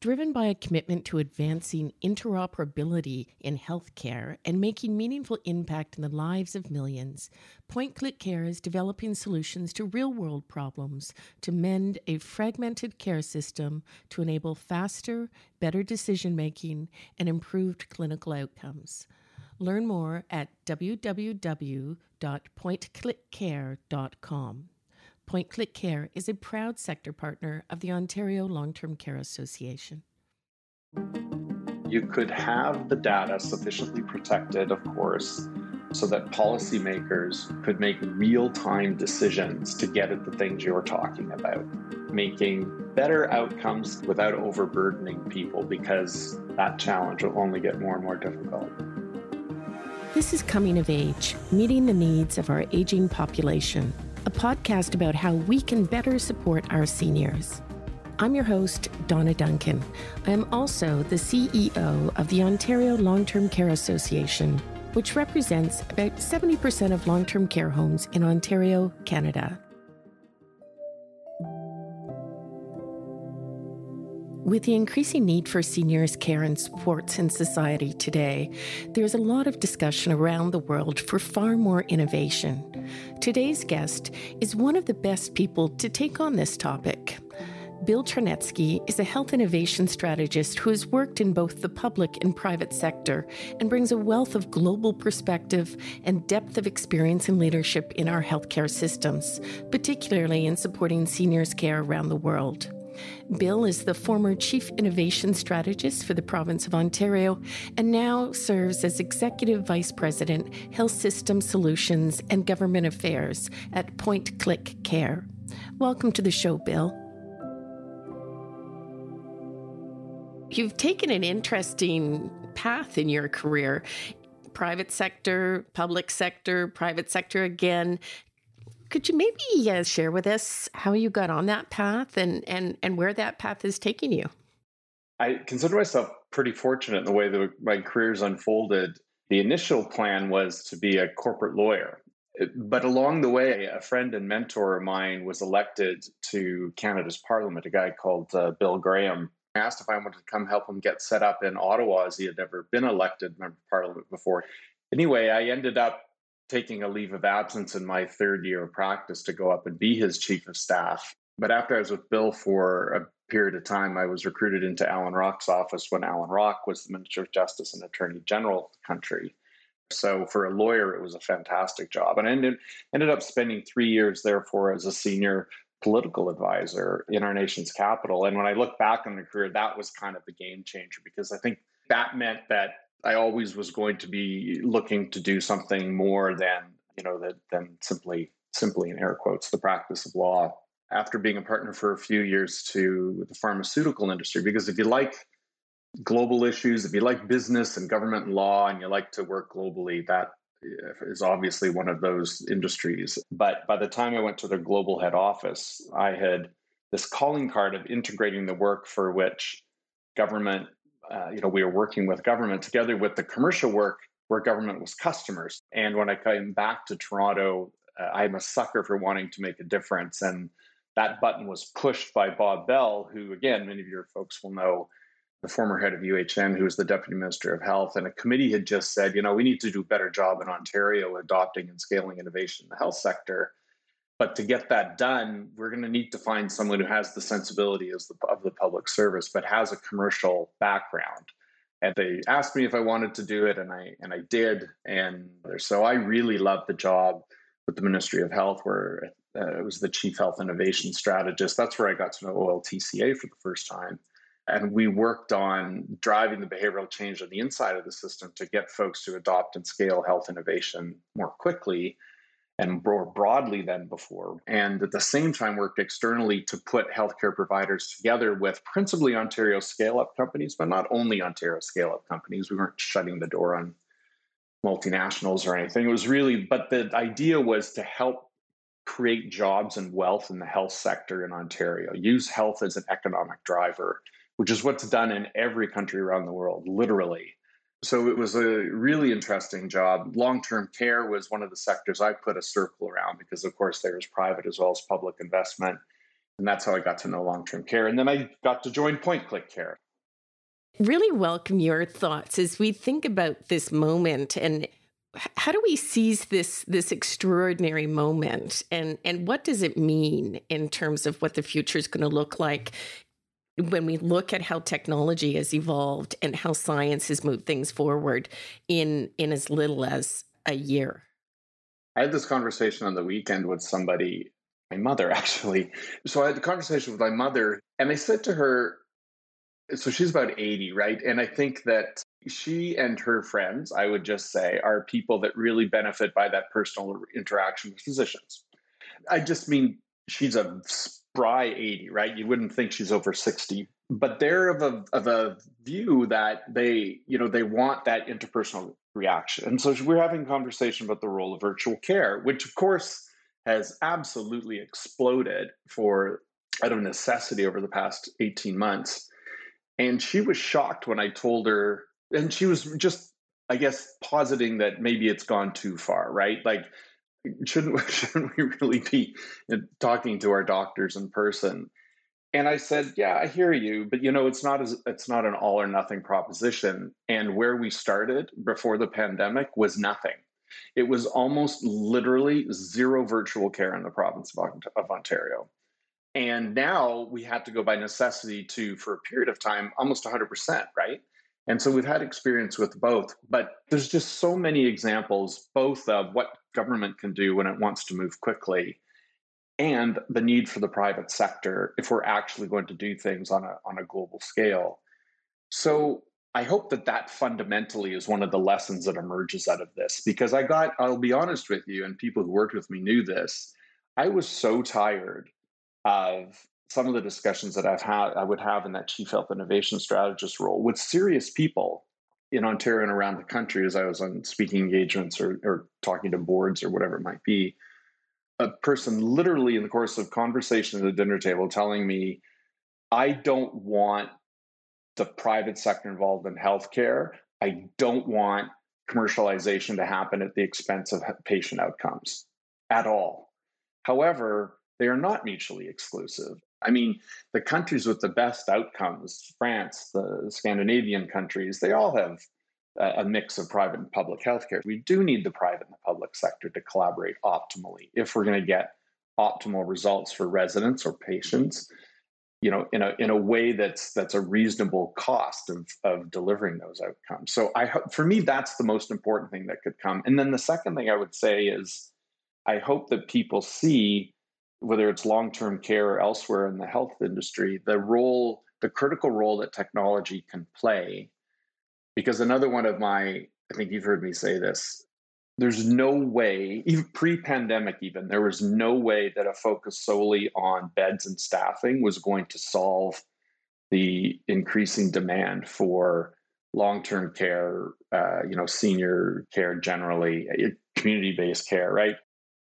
Driven by a commitment to advancing interoperability in healthcare and making meaningful impact in the lives of millions, Point Click Care is developing solutions to real world problems to mend a fragmented care system to enable faster, better decision making and improved clinical outcomes. Learn more at www.pointclickcare.com. Point Click Care is a proud sector partner of the Ontario Long Term Care Association. You could have the data sufficiently protected, of course, so that policymakers could make real time decisions to get at the things you're talking about, making better outcomes without overburdening people because that challenge will only get more and more difficult. This is Coming of Age, meeting the needs of our aging population a podcast about how we can better support our seniors. I'm your host, Donna Duncan. I am also the CEO of the Ontario Long Term Care Association, which represents about 70% of long term care homes in Ontario, Canada. With the increasing need for seniors' care and supports in society today, there's a lot of discussion around the world for far more innovation. Today's guest is one of the best people to take on this topic. Bill Charnetski is a health innovation strategist who has worked in both the public and private sector and brings a wealth of global perspective and depth of experience and leadership in our healthcare systems, particularly in supporting seniors' care around the world. Bill is the former Chief Innovation Strategist for the province of Ontario and now serves as Executive Vice President, Health System Solutions and Government Affairs at Point Click Care. Welcome to the show, Bill. You've taken an interesting path in your career private sector, public sector, private sector again. Could you maybe uh, share with us how you got on that path and, and, and where that path is taking you? I consider myself pretty fortunate in the way that my career's unfolded. The initial plan was to be a corporate lawyer. But along the way, a friend and mentor of mine was elected to Canada's Parliament, a guy called uh, Bill Graham. I asked if I wanted to come help him get set up in Ottawa as he had never been elected member of Parliament before. Anyway, I ended up taking a leave of absence in my third year of practice to go up and be his chief of staff. But after I was with Bill for a period of time, I was recruited into Allan Rock's office when Allan Rock was the Minister of Justice and Attorney General of the country. So for a lawyer, it was a fantastic job. And I ended, ended up spending three years, therefore, as a senior political advisor in our nation's capital. And when I look back on the career, that was kind of the game changer because I think that meant that I always was going to be looking to do something more than you know that than simply simply in air quotes the practice of law. After being a partner for a few years to the pharmaceutical industry, because if you like global issues, if you like business and government and law, and you like to work globally, that eh, is obviously one of those industries. But by the time I went to the global head office, I had this calling card of integrating the work for which government uh, you know, we were working with government together with the commercial work where government was customers. And when I came back to Toronto, uh, I'm a sucker for wanting to make a difference. And that button was pushed by Bob Bell, who, again, many of your folks will know, the former head of UHN, who was the deputy minister of health. And a committee had just said, you know, we need to do a better job in Ontario adopting and scaling innovation in the health sector. But to get that done, we're going to need to find someone who has the sensibility as the, of the public service, but has a commercial background. And they asked me if I wanted to do it, and I and I did. And so I really loved the job with the Ministry of Health, where uh, I was the chief health innovation strategist. That's where I got to know OLTCA for the first time. And we worked on driving the behavioral change on the inside of the system to get folks to adopt and scale health innovation more quickly and more broadly than before. And at the same time, worked externally to put healthcare providers together with principally Ontario scale up companies, but not only Ontario scale up companies. We weren't shutting the door on multinationals or anything. It was really, but the idea was to help create jobs and wealth in the health sector in Ontario, use health as an economic driver, which is what's done in every country around the world, literally. So it was a really interesting job. Long term care was one of the sectors I put a circle around because, of course, there was private as well as public investment. And that's how I got to know long term care. And then I got to join Point Click Care. Really welcome your thoughts as we think about this moment and how do we seize this this extraordinary moment and and what does it mean in terms of what the future is going to look like when we look at how technology has evolved and how science has moved things forward in in as little as a year. I had this conversation on the weekend with somebody my mother actually. So i had the conversation with my mother and i said to her so she's about 80 right? And i think that she and her friends, I would just say, are people that really benefit by that personal interaction with physicians. I just mean she's a spry 80, right? You wouldn't think she's over 60, but they're of a, of a view that they, you know, they want that interpersonal reaction. And so we're having a conversation about the role of virtual care, which of course has absolutely exploded for out of necessity over the past 18 months. And she was shocked when I told her and she was just i guess positing that maybe it's gone too far right like shouldn't shouldn't we really be talking to our doctors in person? And i said yeah i hear you but you know it's not as it's not an all or nothing proposition. And where we started before the pandemic was nothing. It was almost literally zero virtual care in the province of ontario. And now we had to go by necessity to for a period of time almost 100% right? And so we've had experience with both, but there's just so many examples, both of what government can do when it wants to move quickly and the need for the private sector if we're actually going to do things on a, on a global scale. So I hope that that fundamentally is one of the lessons that emerges out of this because I got, I'll be honest with you, and people who worked with me knew this. I was so tired of some of the discussions that I've had, I would have in that chief health innovation strategist role with serious people in Ontario and around the country as I was on speaking engagements or, or talking to boards or whatever it might be. A person literally in the course of conversation at the dinner table telling me, I don't want the private sector involved in healthcare. I don't want commercialization to happen at the expense of patient outcomes at all. However, they are not mutually exclusive. I mean, the countries with the best outcomes, France, the Scandinavian countries, they all have a mix of private and public healthcare. We do need the private and the public sector to collaborate optimally if we're going to get optimal results for residents or patients you know in a in a way that's that's a reasonable cost of of delivering those outcomes so i for me that's the most important thing that could come and then the second thing i would say is i hope that people see whether it's long term care or elsewhere in the health industry, the role, the critical role that technology can play. Because another one of my, I think you've heard me say this, there's no way, even pre pandemic, even, there was no way that a focus solely on beds and staffing was going to solve the increasing demand for long term care, uh, you know, senior care generally, community based care, right?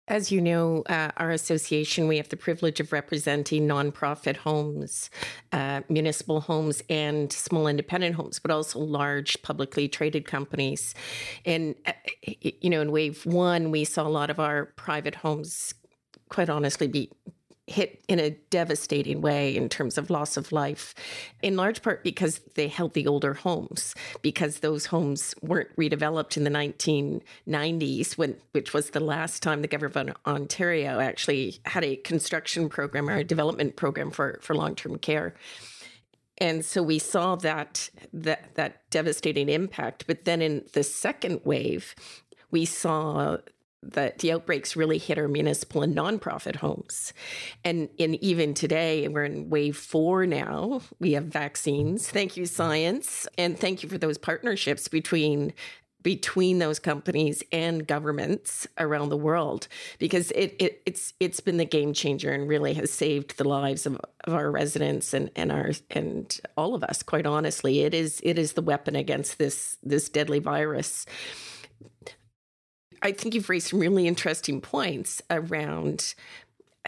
As you know, uh, our association, we have the privilege of representing nonprofit homes, uh, municipal homes, and small independent homes, but also large publicly traded companies. And, uh, you know, in wave one, we saw a lot of our private homes, quite honestly, be hit in a devastating way in terms of loss of life, in large part because they held the older homes, because those homes weren't redeveloped in the 1990s, when which was the last time the government of Ontario actually had a construction program or a development program for, for long-term care. And so we saw that that that devastating impact. But then in the second wave, we saw that the outbreaks really hit our municipal and nonprofit homes. And, and even today, we're in wave four now. We have vaccines. Thank you, science. And thank you for those partnerships between between those companies and governments around the world because it, it it's it's been the game changer and really has saved the lives of, of our residents and, and our and all of us quite honestly it is it is the weapon against this this deadly virus I think you've raised some really interesting points around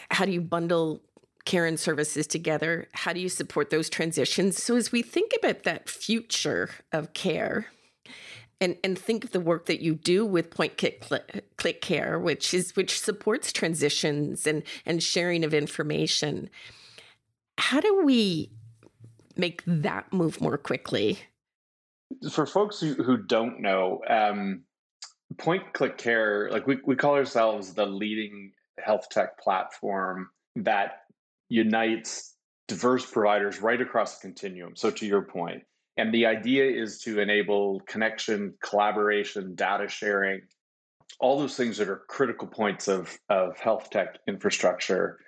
how do you bundle care and services together? How do you support those transitions? So, as we think about that future of care, and, and think of the work that you do with point click, click care, which is which supports transitions and, and sharing of information. How do we make that move more quickly? For folks who, who don't know, um, Point Click Care, like we, we call ourselves the leading health tech platform that unites diverse providers right across the continuum. So, to your point, and the idea is to enable connection, collaboration, data sharing, all those things that are critical points of, of health tech infrastructure,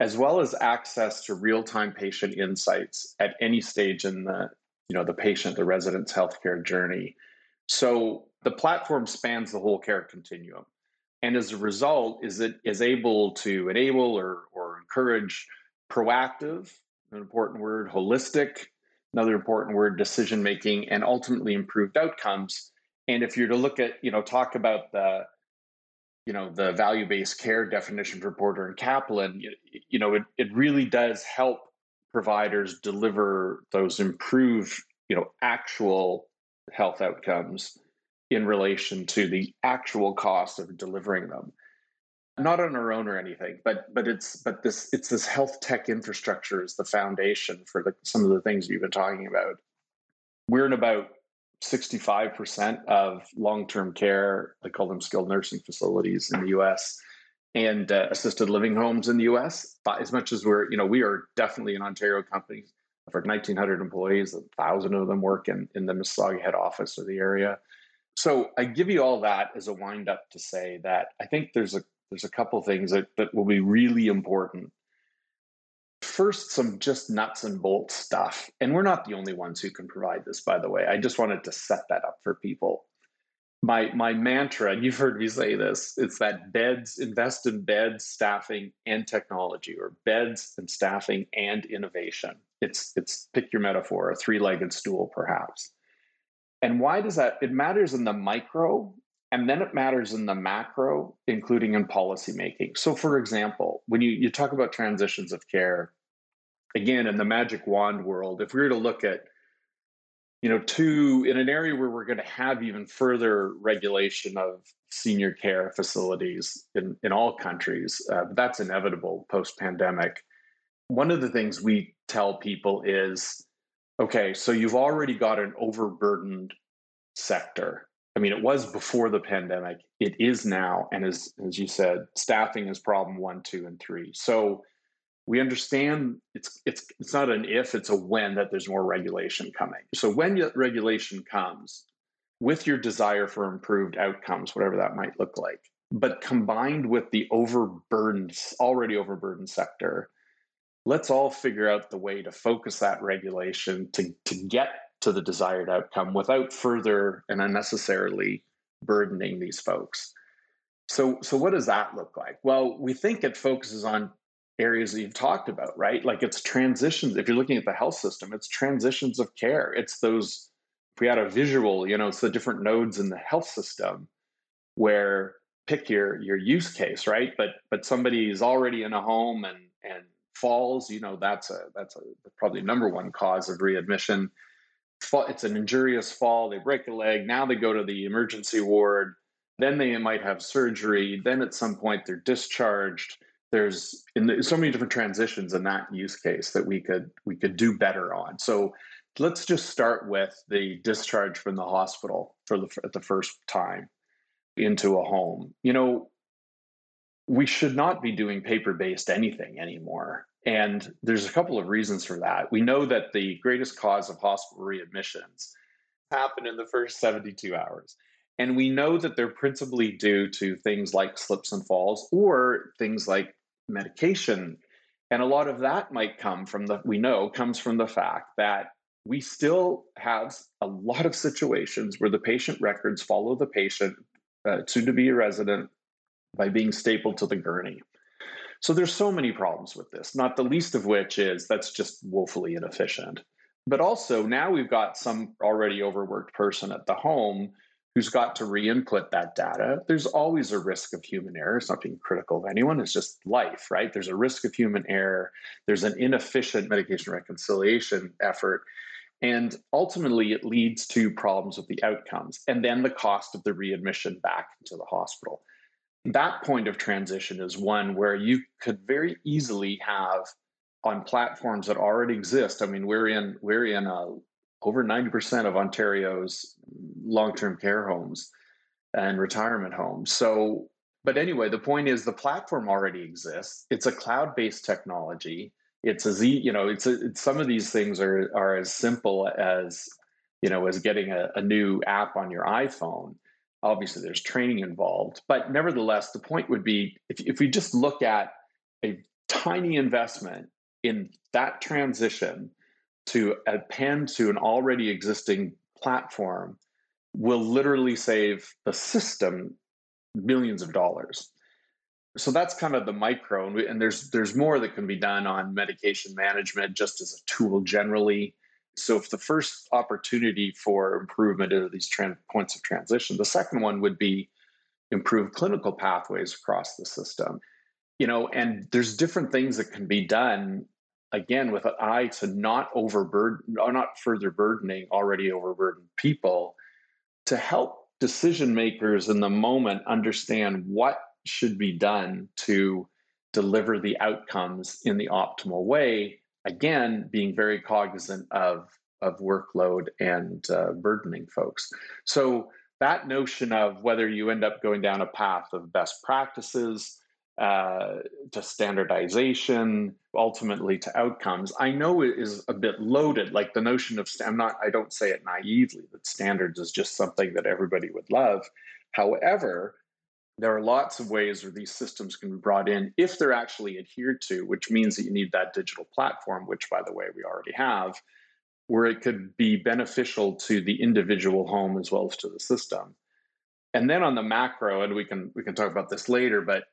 as well as access to real-time patient insights at any stage in the, you know, the patient, the resident's healthcare journey. So the platform spans the whole care continuum. And as a result, is it is able to enable or, or encourage proactive, an important word, holistic, another important word, decision making, and ultimately improved outcomes. And if you're to look at, you know, talk about the, you know, the value-based care definition for Porter and Kaplan, you, you know, it, it really does help providers deliver those improved, you know, actual health outcomes in relation to the actual cost of delivering them. Not on our own or anything but but it's but this it's this health tech infrastructure is the foundation for the, some of the things you've been talking about. We're in about 65% of long-term care i call them skilled nursing facilities in the us and uh, assisted living homes in the us but as much as we're you know we are definitely an ontario company. For 1900 employees a thousand of them work in, in the mississauga head office or the area so I give you all that as a wind up to say that I think there's a there's a couple things that, that will be really important. First, some just nuts and bolts stuff. And we're not the only ones who can provide this, by the way. I just wanted to set that up for people. My my mantra, and you've heard me say this, it's that beds, invest in beds, staffing, and technology, or beds and staffing and innovation. It's it's pick your metaphor, a three-legged stool, perhaps. And why does that? It matters in the micro and then it matters in the macro, including in policymaking. So, for example, when you, you talk about transitions of care, again, in the magic wand world, if we were to look at you know, to in an area where we're going to have even further regulation of senior care facilities in, in all countries, uh, that's inevitable post pandemic. One of the things we tell people is okay, so you've already got an overburdened sector I mean, it was before the pandemic. It is now, and as as you said, staffing is problem one, two, and three. So we understand it's it's it's not an if, it's a when that there's more regulation coming. So when regulation comes, with your desire for improved outcomes, whatever that might look like, but combined with the overburdened, already overburdened sector, let's all figure out the way to focus that regulation to to get to the desired outcome without further and unnecessarily burdening these folks. So, so what does that look like? Well, we think it focuses on areas that you've talked about, right? Like it's transitions. If you're looking at the health system, it's transitions of care. It's those, if we had a visual, you know, it's the different nodes in the health system where pick your your use case, right? But but somebody is already in a home and and falls, you know, that's a that's a probably number one cause of readmission it's an injurious fall, they break a leg, now they go to the emergency ward, then they might have surgery, then at some point they're discharged. There's the, so many different transitions in that use case that we could we could do better on. So let's just start with the discharge from the hospital for the at the first time into a home. You know, we should not be doing paper based anything anymore. And there's a couple of reasons for that. We know that the greatest cause of hospital readmissions happen in the first 72 hours. And we know that they're principally due to things like slips and falls or things like medication. And a lot of that might come from the, we know, comes from the fact that we still have a lot of situations where the patient records follow the patient, uh, soon to be a resident, by being stapled to the gurney. So there's so many problems with this, not the least of which is that's just woefully inefficient. But also now we've got some already overworked person at the home who's got to re-input that data. There's always a risk of human error. It's not being critical of anyone. It's just life, right? There's a risk of human error. There's an inefficient medication reconciliation effort. And ultimately, it leads to problems with the outcomes and then the cost of the readmission back into the hospital that point of transition is one where you could very easily have on platforms that already exist. I mean, we're in we're in uh, over 90% of Ontario's long-term care homes and retirement homes. So, but anyway, the point is the platform already exists. It's a cloud-based technology. It's a Z, you know, it's, a, it's some of these things are are as simple as you know as getting a, a new app on your iPhone. Obviously, there's training involved, but nevertheless, the point would be if if we just look at a tiny investment in that transition to append to an already existing platform will literally save the system millions of dollars. So that's kind of the micro, and, we, and, there's there's more that can be done on medication management just as a tool generally. So if the first opportunity for improvement are these trans- points of transition, the second one would be improve clinical pathways across the system. You know, and there's different things that can be done again with an eye to not overburden or not further burdening already overburdened people to help decision makers in the moment understand what should be done to deliver the outcomes in the optimal way again being very cognizant of of workload and uh, burdening folks so that notion of whether you end up going down a path of best practices uh, to standardization, ultimately to outcomes, I know it is a bit loaded. Like the notion of, I'm not, I don't say it naively that standards is just something that everybody would love. However, there are lots of ways where these systems can be brought in if they're actually adhered to, which means that you need that digital platform, which, by the way, we already have, where it could be beneficial to the individual home as well as to the system. And then on the macro, and we can we can talk about this later, but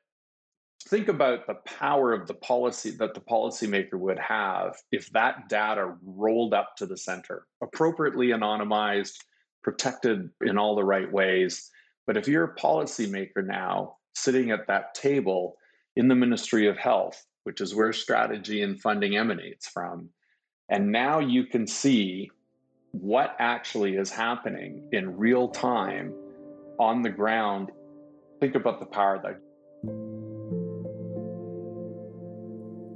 think about the power of the policy that the policymaker would have if that data rolled up to the center, appropriately anonymized, protected in all the right ways. But if you're a policymaker now sitting at that table in the Ministry of Health, which is where strategy and funding emanates from, and now you can see what actually is happening in real time on the ground. Think about the power that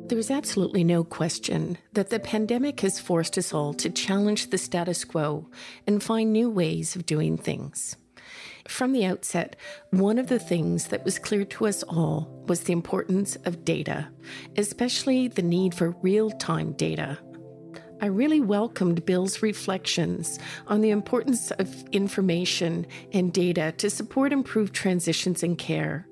There's absolutely no question that the pandemic has forced us all to challenge the status quo and find new ways of doing things. From the outset, one of the things that was clear to us all was the importance of data, especially the need for real time data I really welcomed Bill's reflections on the importance of information and data to support improved transitions in care,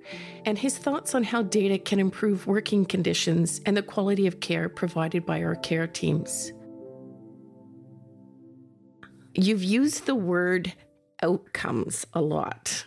and his thoughts on how data can improve working conditions and the quality of care provided by our care teams. You've used the word outcomes a lot.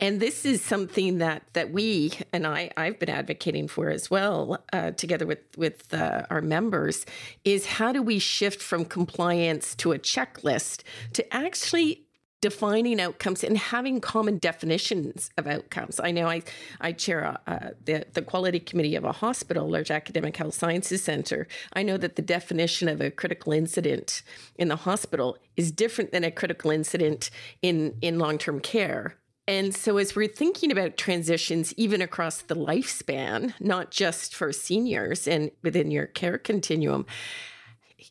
And this is something that that we and I I've been advocating for as well, uh, together with with uh, our members, is how do we shift from compliance to a checklist to actually defining outcomes and having common definitions of outcomes. I know I I chair uh, the the quality committee of a hospital, large academic health sciences center. I know that the definition of a critical incident in the hospital is different than a critical incident in in long term care and so, as we're thinking about transitions, even across the lifespan, not just for seniors and within your care continuum,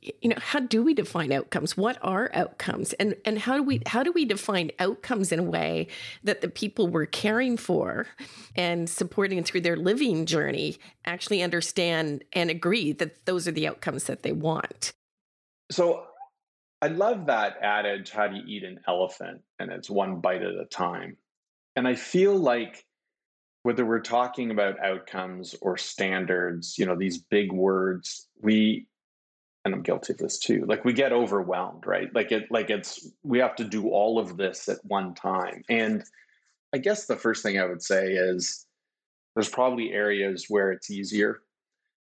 you know, how do we define outcomes? What are outcomes, and and how do we how do we define outcomes in a way that the people we're caring for and supporting through their living journey actually understand and agree that those are the outcomes that they want? So I love that adage, how do you eat an elephant? And it's one bite at a time. And I feel like whether we're talking about outcomes or standards, you know, these big words, we and I'm guilty of this too. Like we get overwhelmed, right? Like it like it's we have to do all of this at one time. And I guess the first thing I would say is there's probably areas where it's easier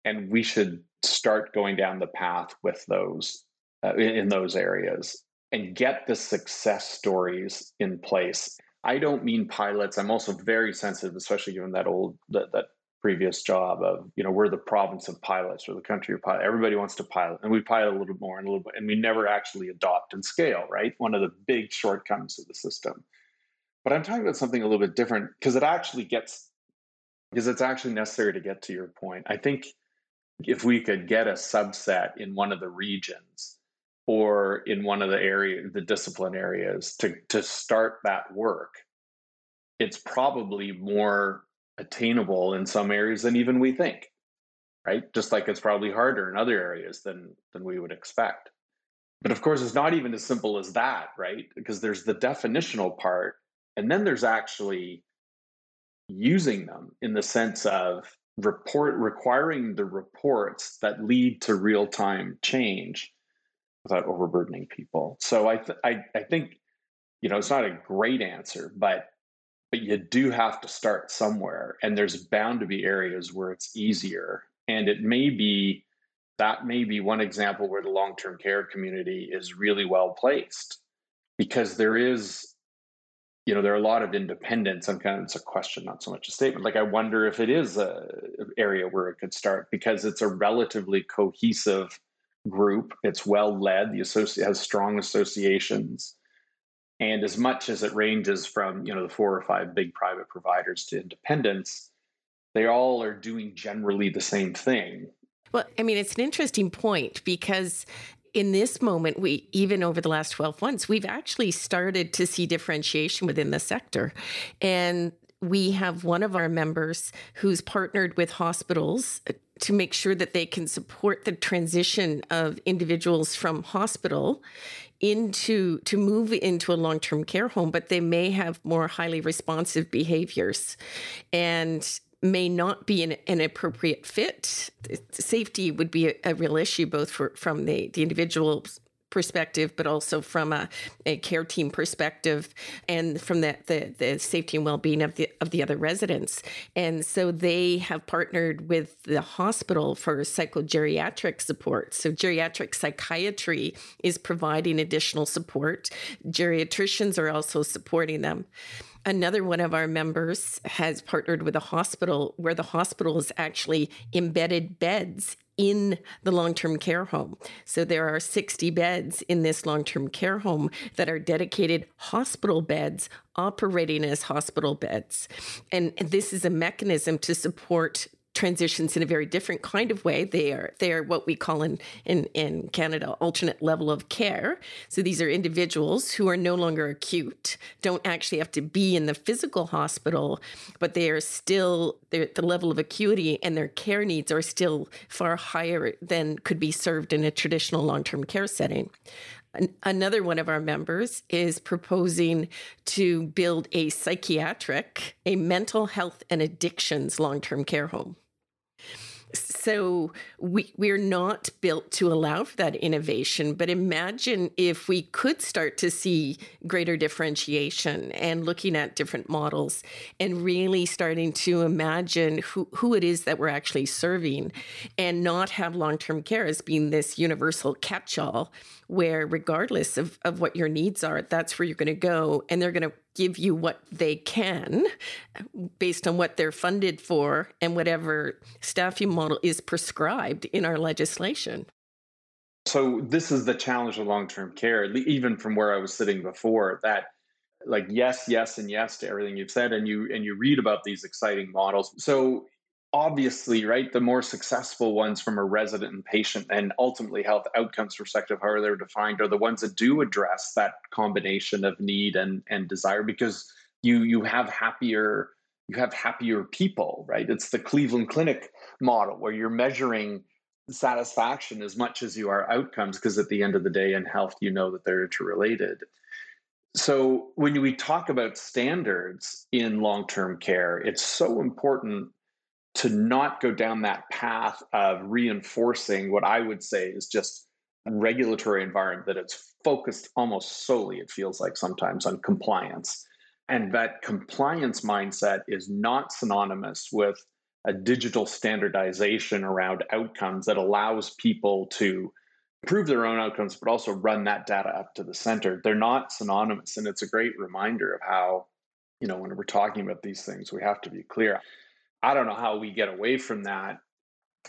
and we should start going down the path with those uh, in those areas and get the success stories in place I don't mean pilots. I'm also very sensitive, especially given that old that, that previous job of you know we're the province of pilots or the country of pilots. Everybody wants to pilot, and we pilot a little more and a little bit, and we never actually adopt and scale. Right, one of the big shortcomings of the system. But I'm talking about something a little bit different because it actually gets because it's actually necessary to get to your point. I think if we could get a subset in one of the regions or in one of the area the discipline areas to to start that work it's probably more attainable in some areas than even we think right? Just like it's probably harder in other areas than than we would expect. But of course it's not even as simple as that right? Because there's the definitional part and then there's actually using them in the sense of report requiring the reports that lead to real-time change without overburdening people. So I, th- I I think you know it's not a great answer, but but you do have to start somewhere, and there's bound to be areas where it's easier, and it may be that may be one example where the long-term care community is really well placed because there is you know there are a lot of independents and kind of it's a question not so much a statement. Like i wonder if it is a area where it could start because it's a relatively cohesive group. It's well led the associate has strong associations and as much as it ranges from you know the four or five big private providers to independents they all are doing generally the same thing well, I mean, it's an interesting point because in this moment, we even over the last 12 months, we've actually started to see differentiation within the sector. And we have one of our members who's partnered with hospitals to make sure that they can support the transition of individuals from hospital into to move into a long-term care home but they may have more highly responsive behaviors and may not be an, an appropriate fit. Safety would be a, a, real issue, both for from the, the individual's perspective, but also from a, a, care team perspective, and from the, the, the safety and well being of the of the other residents. And so they have partnered with the hospital for psychogeriatric support. So geriatric psychiatry is providing additional support. Geriatricians are also supporting them. Another one of our members has partnered with a hospital where the hospital has actually embedded beds in the long term care home. So there are 60 beds in this long term care home that are dedicated hospital beds operating as hospital beds. And this is a mechanism to support transitions in a very different kind of way. They are they are what we call in, in in Canada alternate level of care. So these are individuals who are no longer acute, don't actually have to be in the physical hospital, but they are still the level of acuity and their care needs are still far higher than could be served in a traditional long-term care setting. Another one of our members is proposing to build a psychiatric, a mental health and addictions long term care home. So we we're not built to allow for that innovation. But imagine if we could start to see greater differentiation and looking at different models and really starting to imagine who, who it is that we're actually serving and not have long-term care as being this universal catch-all where regardless of, of what your needs are, that's where you're going to go and they're going to give you what they can based on what they're funded for and whatever staffing model is prescribed in our legislation. So this is the challenge of long-term care, even from where I was sitting before, that like yes, yes, and yes to everything you've said, and you and you read about these exciting models. So obviously, right, the more successful ones from a resident and patient and ultimately health outcomes perspective, how they're defined, are the ones that do address that combination of need and and desire because you you have happier you have happier people, right? It's the Cleveland Clinic model where you're measuring satisfaction as much as you are outcomes because at the end of the day in health you know that they're interrelated. So when we talk about standards in long-term care, it's so important to not go down that path of reinforcing what I would say is just a regulatory environment that it's focused almost solely, it feels like sometimes, on compliance. And that compliance mindset is not synonymous with a digital standardization around outcomes that allows people to improve their own outcomes, but also run that data up to the center. They're not synonymous. And it's a great reminder of how, you know, when we're talking about these things, we have to be clear. I don't know how we get away from that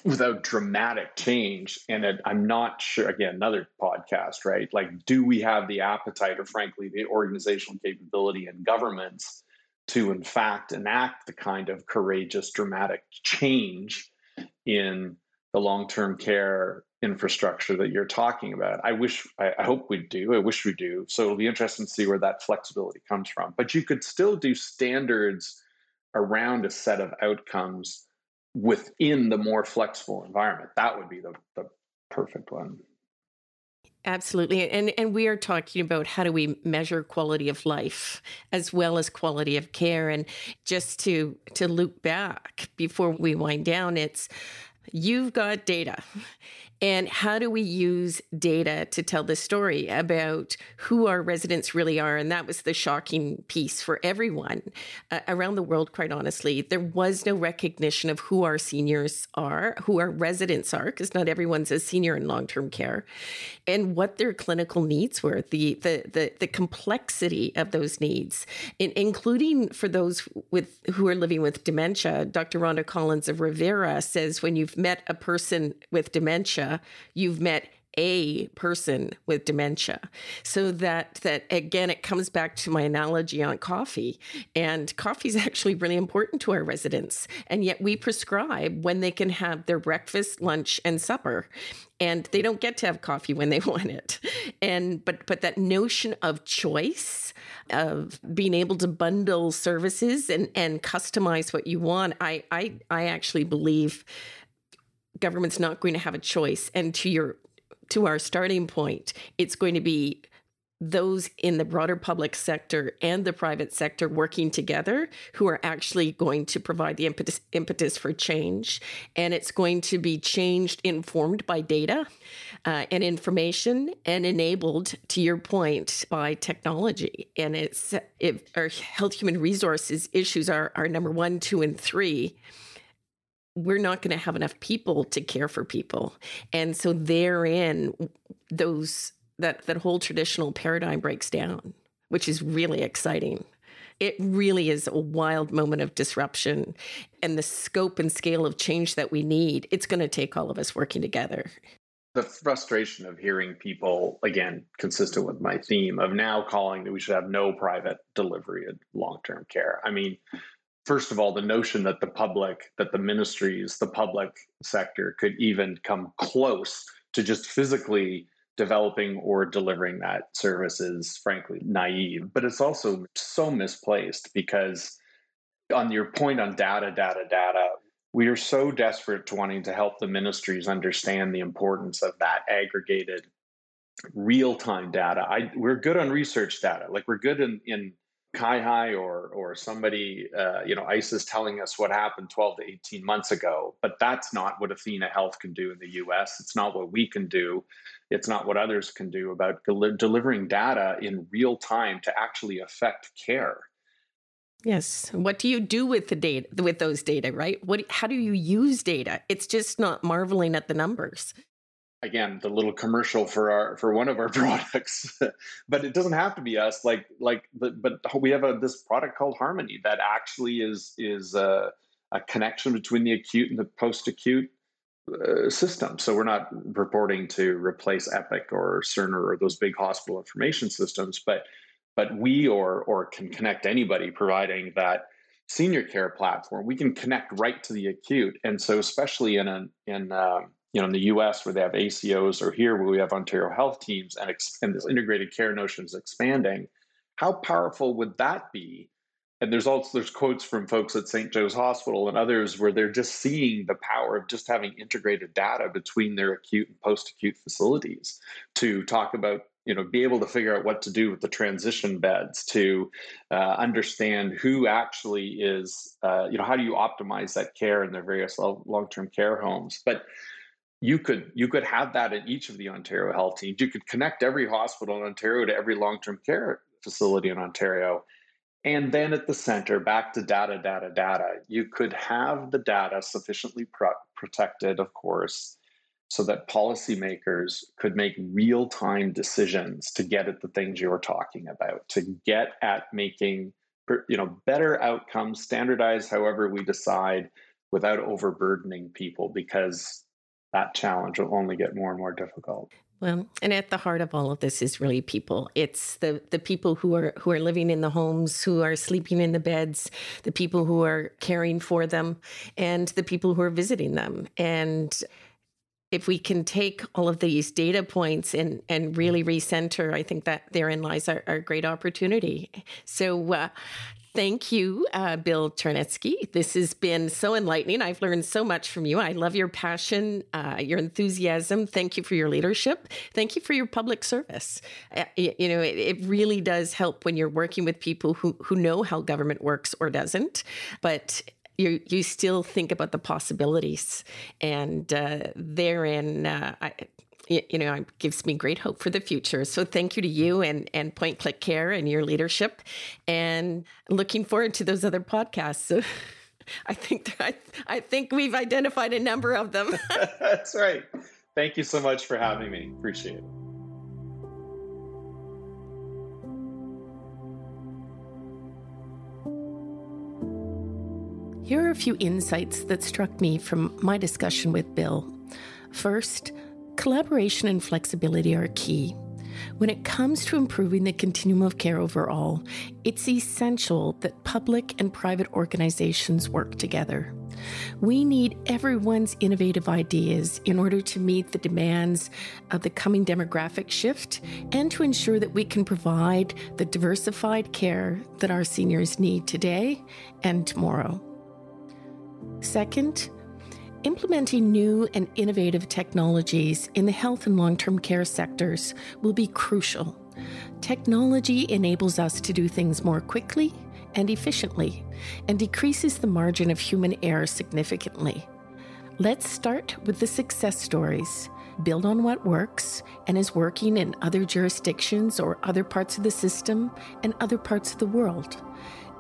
without dramatic change. And it, I'm not sure, again, another podcast, right? Like, do we have the appetite or, frankly, the organizational capability in governments to, in fact, enact the kind of courageous, dramatic change in the long term care infrastructure that you're talking about. I wish, I, I, hope we do. I wish we do. So it'll be interesting to see where that flexibility comes from. But you could still do standards around a set of outcomes within the more flexible environment. That would be the, the perfect one. Absolutely. And and we are talking about how do we measure quality of life as well as quality of care and just to to loop back before we wind down it's you've got data and how do we use data to tell the story about who our residents really are? And that was the shocking piece for everyone uh, around the world, quite honestly. There was no recognition of who our seniors are, who our residents are, because not everyone's a senior in long term care, and what their clinical needs were, the, the, the, the complexity of those needs, in, including for those with who are living with dementia. Dr. Rhonda Collins of Revera says when you've met a person with dementia, you've met a person with dementia. So that that again it comes back to my analogy on coffee. And coffee is actually really important to our residents. And yet we prescribe when they can have their breakfast lunch and supper. And they don't get to have coffee when they want it. And but but that notion of choice of being able to bundle services and and customize what you want i i i actually believe government's not going to have a choice. And to your to our starting point, it's going to be those in the broader public sector and the private sector working together who are actually going to provide the impetus, impetus for change. And it's going to be changed informed by data uh, and information and enabled, to your point, by technology. And it's if our health human resources issues are, are number one, two, and three we're not going to have enough people to care for people. And so therein those that that whole traditional paradigm breaks down, which is really exciting. It really is a wild moment of disruption and the scope and scale of change that we need. It's going to take all of us working together. The frustration of hearing people, again, consistent with my theme of now calling that we should have no private delivery of long term care. I mean, first of all, the notion that the public, that the ministries, the public sector could even come close to just physically developing or delivering that service is frankly naive. But it's also so misplaced because, on your point on data, data, data, we are so desperate to wanting to help the ministries understand the importance of that aggregated real time data. I, we're good on research data, like we're good in, in CIHI or or somebody, uh, you know, ICE is telling us what happened 12 to 18 months ago. But that's not what Athena Health can do in the U.S. It's not what we can do. It's not what others can do about del- delivering data in real time to actually affect care. Yes. What do you do with the data with those data, right? What how do you use data? It's just not marveling at the numbers again the little commercial for our for one of our products but it doesn't have to be us like like but, but we have a this product called harmony that actually is is a, a connection between the acute and the post acute uh, system. So we're not purporting to replace epic or cerner or those big hospital information systems but but we or or can connect anybody providing that senior care platform. We can connect right to the acute. And so especially in a in um, you know, in the U.S. where they have ACOs, or here where we have Ontario Health Teams, and, ex- and this integrated care notion is expanding. How powerful would that be? And there's also there's quotes from folks at St. Joe's Hospital and others where they're just seeing the power of just having integrated data between their acute and post-acute facilities to talk about you know be able to figure out what to do with the transition beds to uh, understand who actually is uh, you know how do you optimize that care in their various long-term care homes but you could you could have that in each of the Ontario health teams. You could connect every hospital in Ontario to every long-term care facility in Ontario. And then at the center, back to data, data, data, you could have the data sufficiently pro- protected, of course, so that policymakers could make real time decisions to get at the things you're talking about, to get at making you know better outcomes, standardized however we decide, without overburdening people, because that challenge will only get more and more difficult. Well, and at the heart of all of this is really people. It's the the people who are who are living in the homes, who are sleeping in the beds, the people who are caring for them, and the people who are visiting them. And if we can take all of these data points and and really recenter, I think that therein lies our, our great opportunity. So. Uh, thank you, uh, Bill Charnetski. This has been so enlightening. I've learned so much from you. I love your passion, uh, your enthusiasm. Thank you for your leadership. Thank you for your public service. Uh, you know, it, it, really does help when you're working with people who, who know how government works or doesn't. But you you still think about the possibilities, and uh, therein, uh, I, you know, it gives me great hope for the future. So thank you to you and and Point Click Care and your leadership, and looking forward to those other podcasts. So I think I, I think we've identified a number of them. That's right. Thank you so much for having me. Appreciate it. Here are a few insights that struck me from my discussion with Bill. First, collaboration and flexibility are key. When it comes to improving the continuum of care overall, it's essential that public and private organizations work together. We need everyone's innovative ideas in order to meet the demands of the coming demographic shift and to ensure that we can provide the diversified care that our seniors need today and tomorrow. Second, implementing new and innovative technologies in the health and long term care sectors will be crucial. Technology enables us to do things more quickly and efficiently and decreases the margin of human error significantly. Let's start with the success stories. Build on what works and is working in other jurisdictions or other parts of the system and other parts of the world.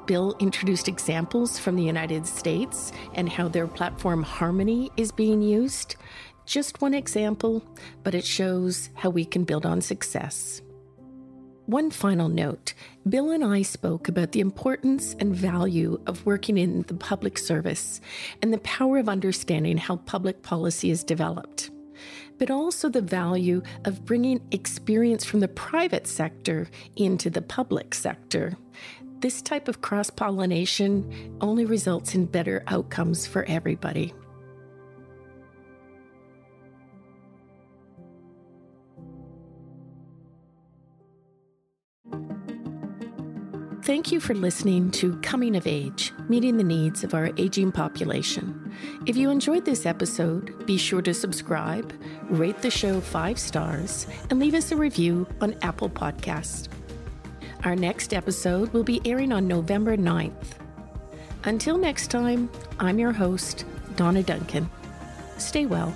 Bill introduced examples from the United States and how their platform Harmony is being used. Just one example, but it shows how we can build on success. One final note Bill and I spoke about the importance and value of working in the public service and the power of understanding how public policy is developed, but also the value of bringing experience from the private sector into the public sector. This type of cross pollination only results in better outcomes for everybody. Thank you for listening to Coming of Age, meeting the needs of our aging population. If you enjoyed this episode, be sure to subscribe, rate the show five stars, and leave us a review on Apple Podcasts. Our next episode will be airing on November 9th. Until next time, I'm your host, Donna Duncan. Stay well.